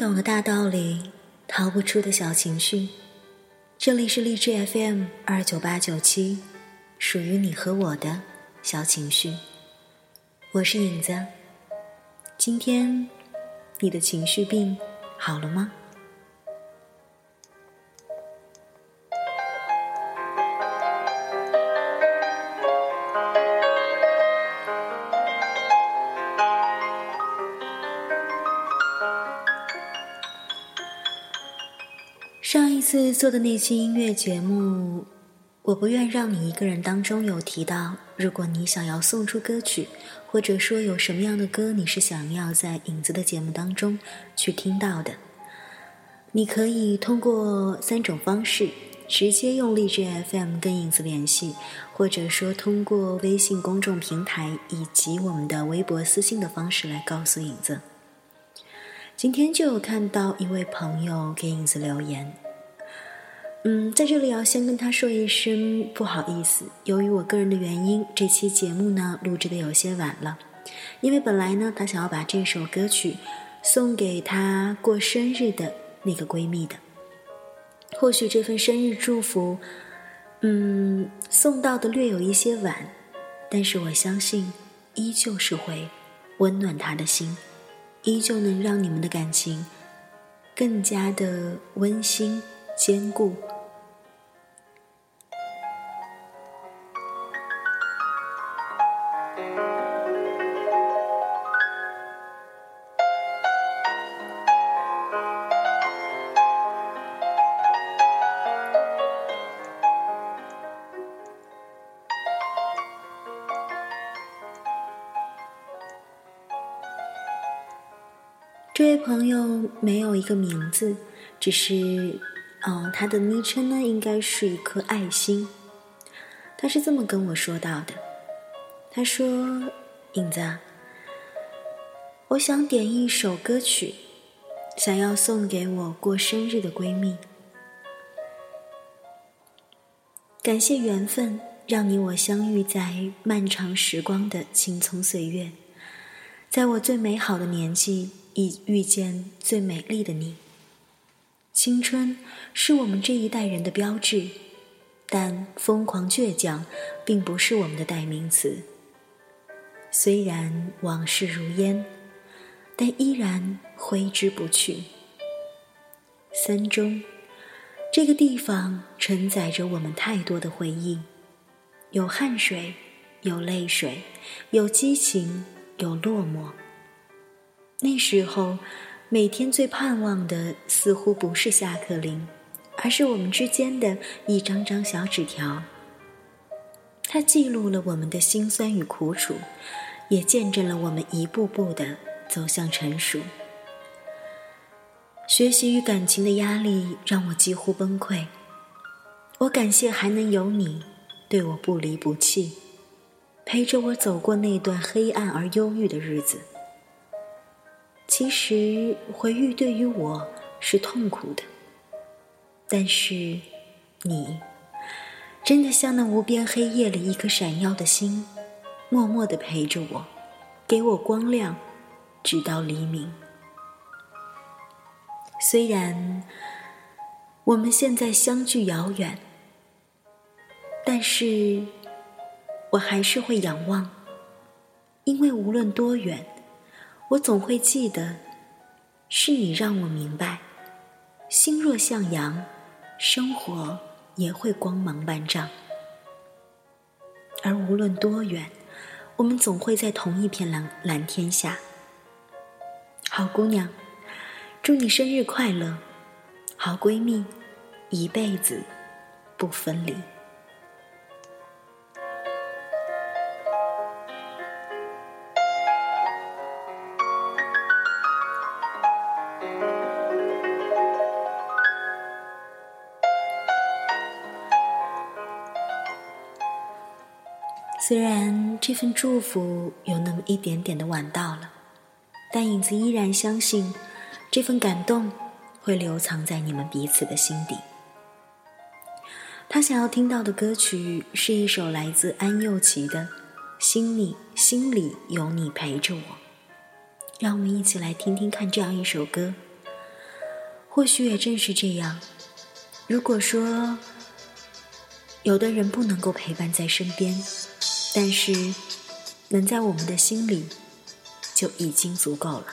懂的大道理，逃不出的小情绪。这里是励志 FM 二九八九七，属于你和我的小情绪。我是影子。今天你的情绪病好了吗？次做的那期音乐节目，我不愿让你一个人当中有提到，如果你想要送出歌曲，或者说有什么样的歌你是想要在影子的节目当中去听到的，你可以通过三种方式，直接用荔枝 FM 跟影子联系，或者说通过微信公众平台以及我们的微博私信的方式来告诉影子。今天就有看到一位朋友给影子留言，嗯，在这里要先跟他说一声不好意思，由于我个人的原因，这期节目呢录制的有些晚了，因为本来呢他想要把这首歌曲送给他过生日的那个闺蜜的，或许这份生日祝福，嗯，送到的略有一些晚，但是我相信，依旧是会温暖她的心。依旧能让你们的感情更加的温馨坚固。这位朋友没有一个名字，只是，哦，他的昵称呢应该是一颗爱心。他是这么跟我说到的，他说：“影子，我想点一首歌曲，想要送给我过生日的闺蜜。感谢缘分，让你我相遇在漫长时光的青葱岁月，在我最美好的年纪。”已遇见最美丽的你。青春是我们这一代人的标志，但疯狂倔强并不是我们的代名词。虽然往事如烟，但依然挥之不去。三中，这个地方承载着我们太多的回忆，有汗水，有泪水，有激情，有落寞。那时候，每天最盼望的似乎不是下课铃，而是我们之间的一张张小纸条。它记录了我们的辛酸与苦楚，也见证了我们一步步的走向成熟。学习与感情的压力让我几乎崩溃，我感谢还能有你对我不离不弃，陪着我走过那段黑暗而忧郁的日子。其实回忆对于我是痛苦的，但是你真的像那无边黑夜里一颗闪耀的星，默默的陪着我，给我光亮，直到黎明。虽然我们现在相距遥远，但是我还是会仰望，因为无论多远。我总会记得，是你让我明白，心若向阳，生活也会光芒万丈。而无论多远，我们总会在同一片蓝蓝天下。好姑娘，祝你生日快乐！好闺蜜，一辈子不分离。这份祝福有那么一点点的晚到了，但影子依然相信，这份感动会留藏在你们彼此的心底。他想要听到的歌曲是一首来自安又琪的《心里心里有你陪着我》，让我们一起来听听看这样一首歌，或许也正是这样。如果说有的人不能够陪伴在身边，但是能在我们的心里，就已经足够了。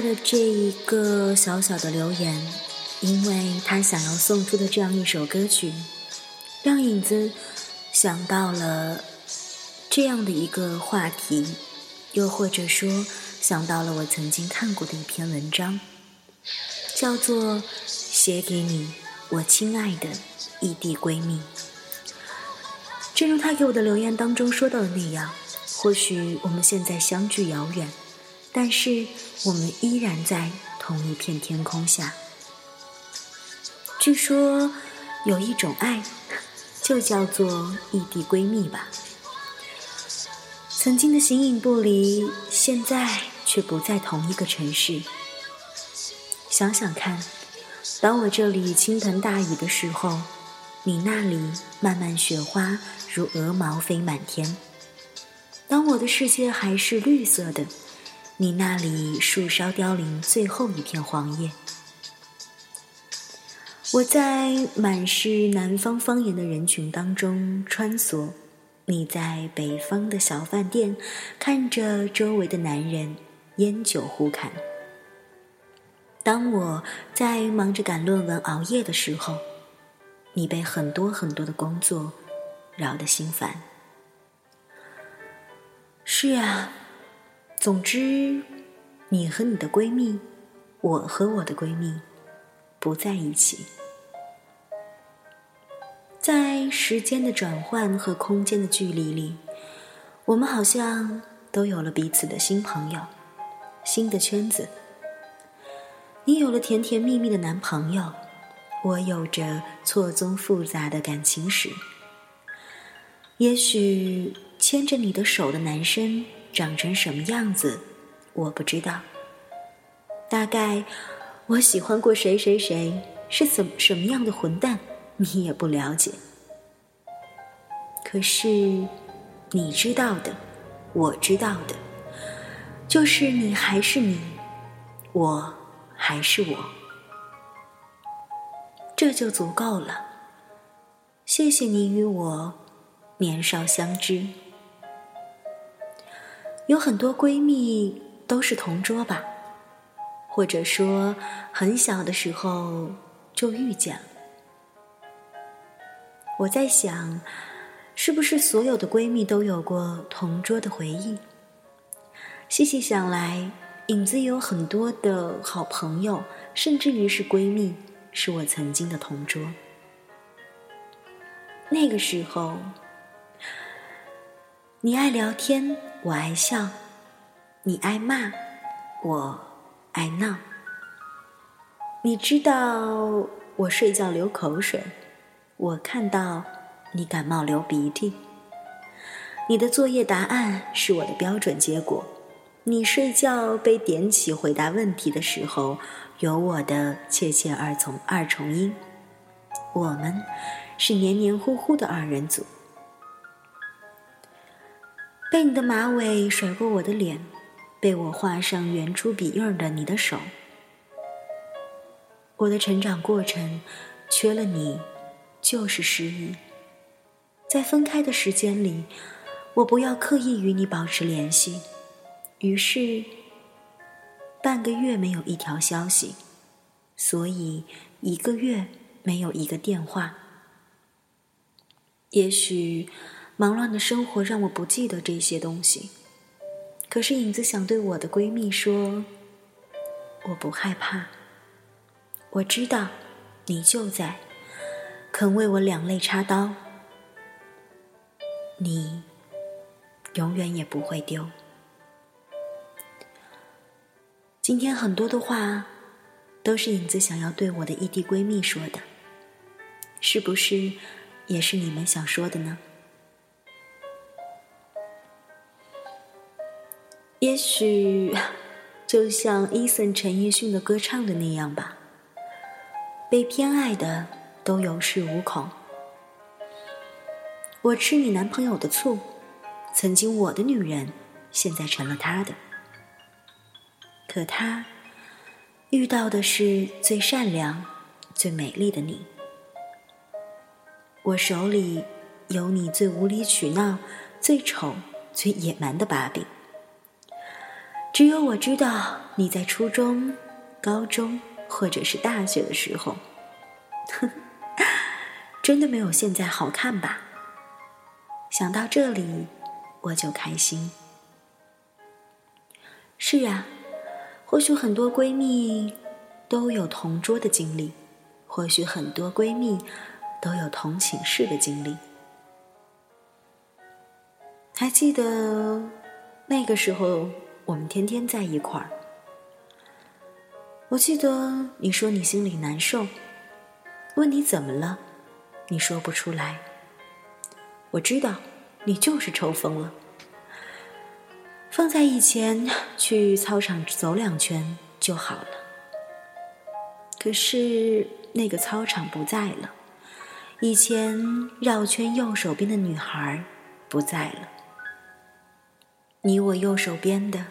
的这一个小小的留言，因为他想要送出的这样一首歌曲，让影子想到了这样的一个话题，又或者说想到了我曾经看过的一篇文章，叫做《写给你，我亲爱的异地闺蜜》。正如他给我的留言当中说到的那样，或许我们现在相距遥远。但是我们依然在同一片天空下。据说有一种爱，就叫做异地闺蜜吧。曾经的形影不离，现在却不在同一个城市。想想看，当我这里倾盆大雨的时候，你那里漫漫雪花如鹅毛飞满天。当我的世界还是绿色的，你那里树梢凋零最后一片黄叶。我在满是南方方言的人群当中穿梭，你在北方的小饭店看着周围的男人烟酒互侃。当我在忙着赶论文熬夜的时候，你被很多很多的工作扰得心烦。是啊，总之，你和你的闺蜜，我和我的闺蜜，不在一起。在时间的转换和空间的距离里，我们好像都有了彼此的新朋友、新的圈子。你有了甜甜蜜蜜的男朋友，我有着错综复杂的感情史。也许。牵着你的手的男生长成什么样子，我不知道。大概我喜欢过谁谁谁是怎什么样的混蛋，你也不了解。可是你知道的，我知道的，就是你还是你，我还是我，这就足够了。谢谢你与我年少相知。有很多闺蜜都是同桌吧，或者说很小的时候就遇见了。我在想，是不是所有的闺蜜都有过同桌的回忆？细细想来，影子有很多的好朋友，甚至于是闺蜜，是我曾经的同桌。那个时候。你爱聊天，我爱笑；你爱骂，我爱闹。你知道我睡觉流口水，我看到你感冒流鼻涕。你的作业答案是我的标准结果，你睡觉被点起回答问题的时候，有我的切切二重二重音。我们是黏黏糊糊的二人组。被你的马尾甩过我的脸，被我画上圆珠笔印儿的你的手，我的成长过程缺了你就是失忆。在分开的时间里，我不要刻意与你保持联系，于是半个月没有一条消息，所以一个月没有一个电话。也许。忙乱的生活让我不记得这些东西，可是影子想对我的闺蜜说：“我不害怕，我知道你就在，肯为我两肋插刀，你永远也不会丢。”今天很多的话，都是影子想要对我的异地闺蜜说的，是不是也是你们想说的呢？也许，就像伊森陈奕迅的歌唱的那样吧。被偏爱的都有恃无恐。我吃你男朋友的醋，曾经我的女人，现在成了他的。可他遇到的是最善良、最美丽的你。我手里有你最无理取闹、最丑、最野蛮的把柄。只有我知道你在初中、高中或者是大学的时候，真的没有现在好看吧？想到这里，我就开心。是啊，或许很多闺蜜都有同桌的经历，或许很多闺蜜都有同寝室的经历。还记得那个时候。我们天天在一块儿。我记得你说你心里难受，问你怎么了，你说不出来。我知道，你就是抽风了。放在以前，去操场走两圈就好了。可是那个操场不在了，以前绕圈右手边的女孩不在了，你我右手边的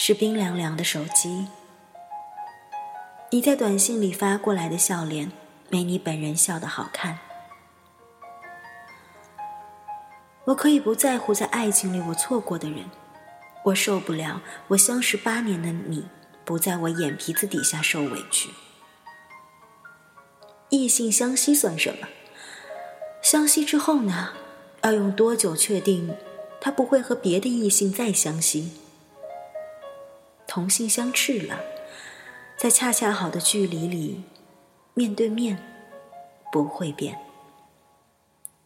是冰凉凉的手机。你在短信里发过来的笑脸，没你本人笑的好看。我可以不在乎在爱情里我错过的人，我受不了我相识八年的你不在我眼皮子底下受委屈。异性相吸算什么？相吸之后呢？要用多久确定他不会和别的异性再相吸？同性相斥了，在恰恰好的距离里，面对面不会变。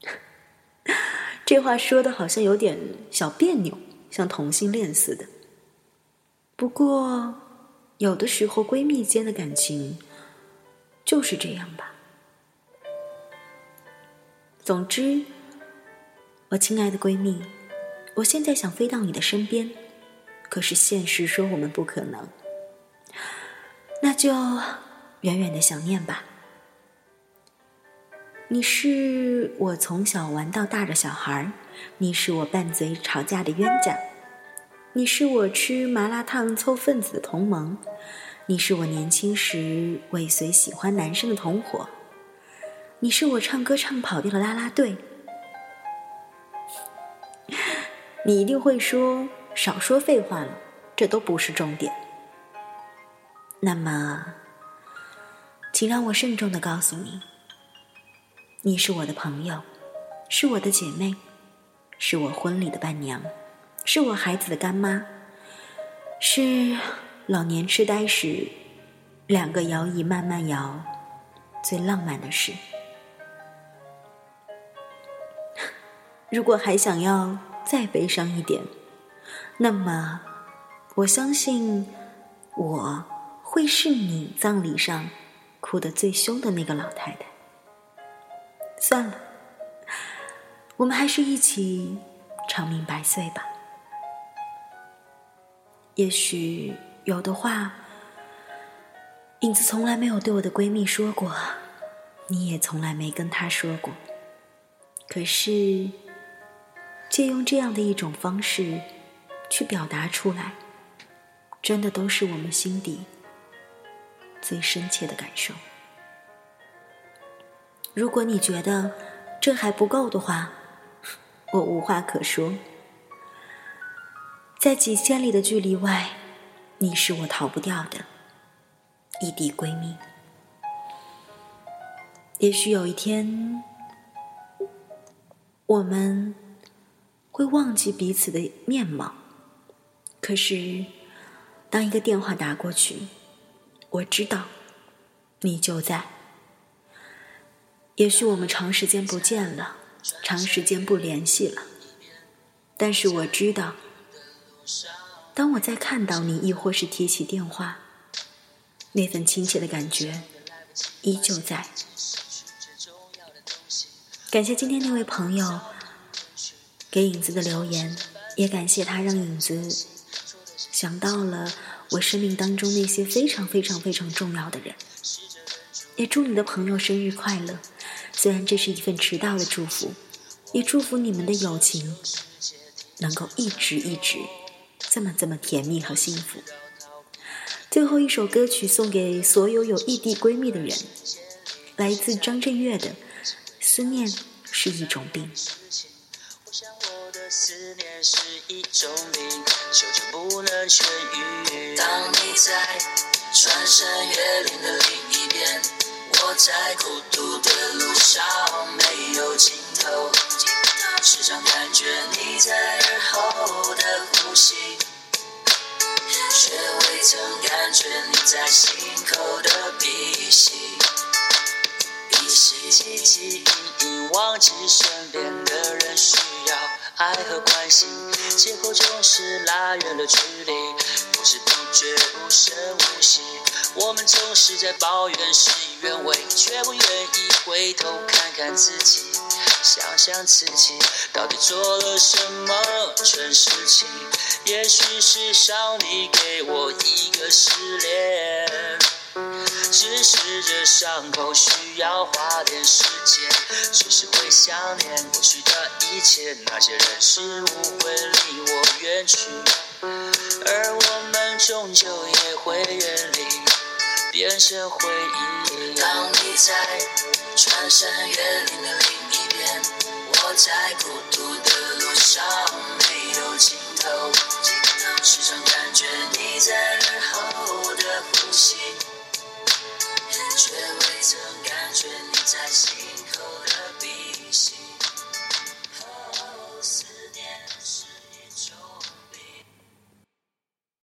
这话说的好像有点小别扭，像同性恋似的。不过，有的时候闺蜜间的感情就是这样吧。总之，我亲爱的闺蜜，我现在想飞到你的身边，可是现实说我们不可能，那就远远的想念吧。你是我从小玩到大的小孩你是我拌嘴吵架的冤家，你是我吃麻辣烫凑份子的同盟，你是我年轻时尾随喜欢男生的同伙，你是我唱歌唱跑调的啦啦队。你一定会说少说废话了，这都不是重点。那么，请让我慎重的告诉你。你是我的朋友，是我的姐妹，是我婚礼的伴娘，是我孩子的干妈，是老年痴呆时两个摇椅慢慢摇最浪漫的事。如果还想要再悲伤一点，那么我相信我会是你葬礼上哭得最凶的那个老太太。算了，我们还是一起长命百岁吧。也许有的话，影子从来没有对我的闺蜜说过，你也从来没跟她说过。可是，借用这样的一种方式去表达出来，真的都是我们心底最深切的感受。如果你觉得这还不够的话，我无话可说。在几千里的距离外，你是我逃不掉的异地闺蜜。也许有一天，我们会忘记彼此的面貌，可是当一个电话打过去，我知道你就在。也许我们长时间不见了，长时间不联系了，但是我知道，当我再看到你，亦或是提起电话，那份亲切的感觉依旧在。感谢今天那位朋友给影子的留言，也感谢他让影子想到了我生命当中那些非常非常非常重要的人。也祝你的朋友生日快乐。虽然这是一份迟到的祝福，也祝福你们的友情能够一直一直这么这么甜蜜和幸福。最后一首歌曲送给所有有异地闺蜜的人，来自张震岳的《思念是一种病》。我想我的思是一种病，久久不能痊愈当你在穿山越岭的另一边。我在孤独的路上没有尽头，时常感觉你在耳后的呼吸，却未曾感觉你在心口的鼻息。一息汲汲营营，忘记身边的人爱和关心，借口总是拉远了距离，不知不觉无声无息。我们总是在抱怨事与愿违，却不愿意回头看看自己，想想自己到底做了什么蠢事情。也许是上帝给我一个失恋。只是这伤口需要花点时间，只是会想念过去的一切，那些人事物会离我远去，而我们终究也会远离，变成回忆。当你在穿山越岭的另一边，我在孤独的路上没有尽头，时常感觉你在耳后的呼吸。却未曾感觉你在心。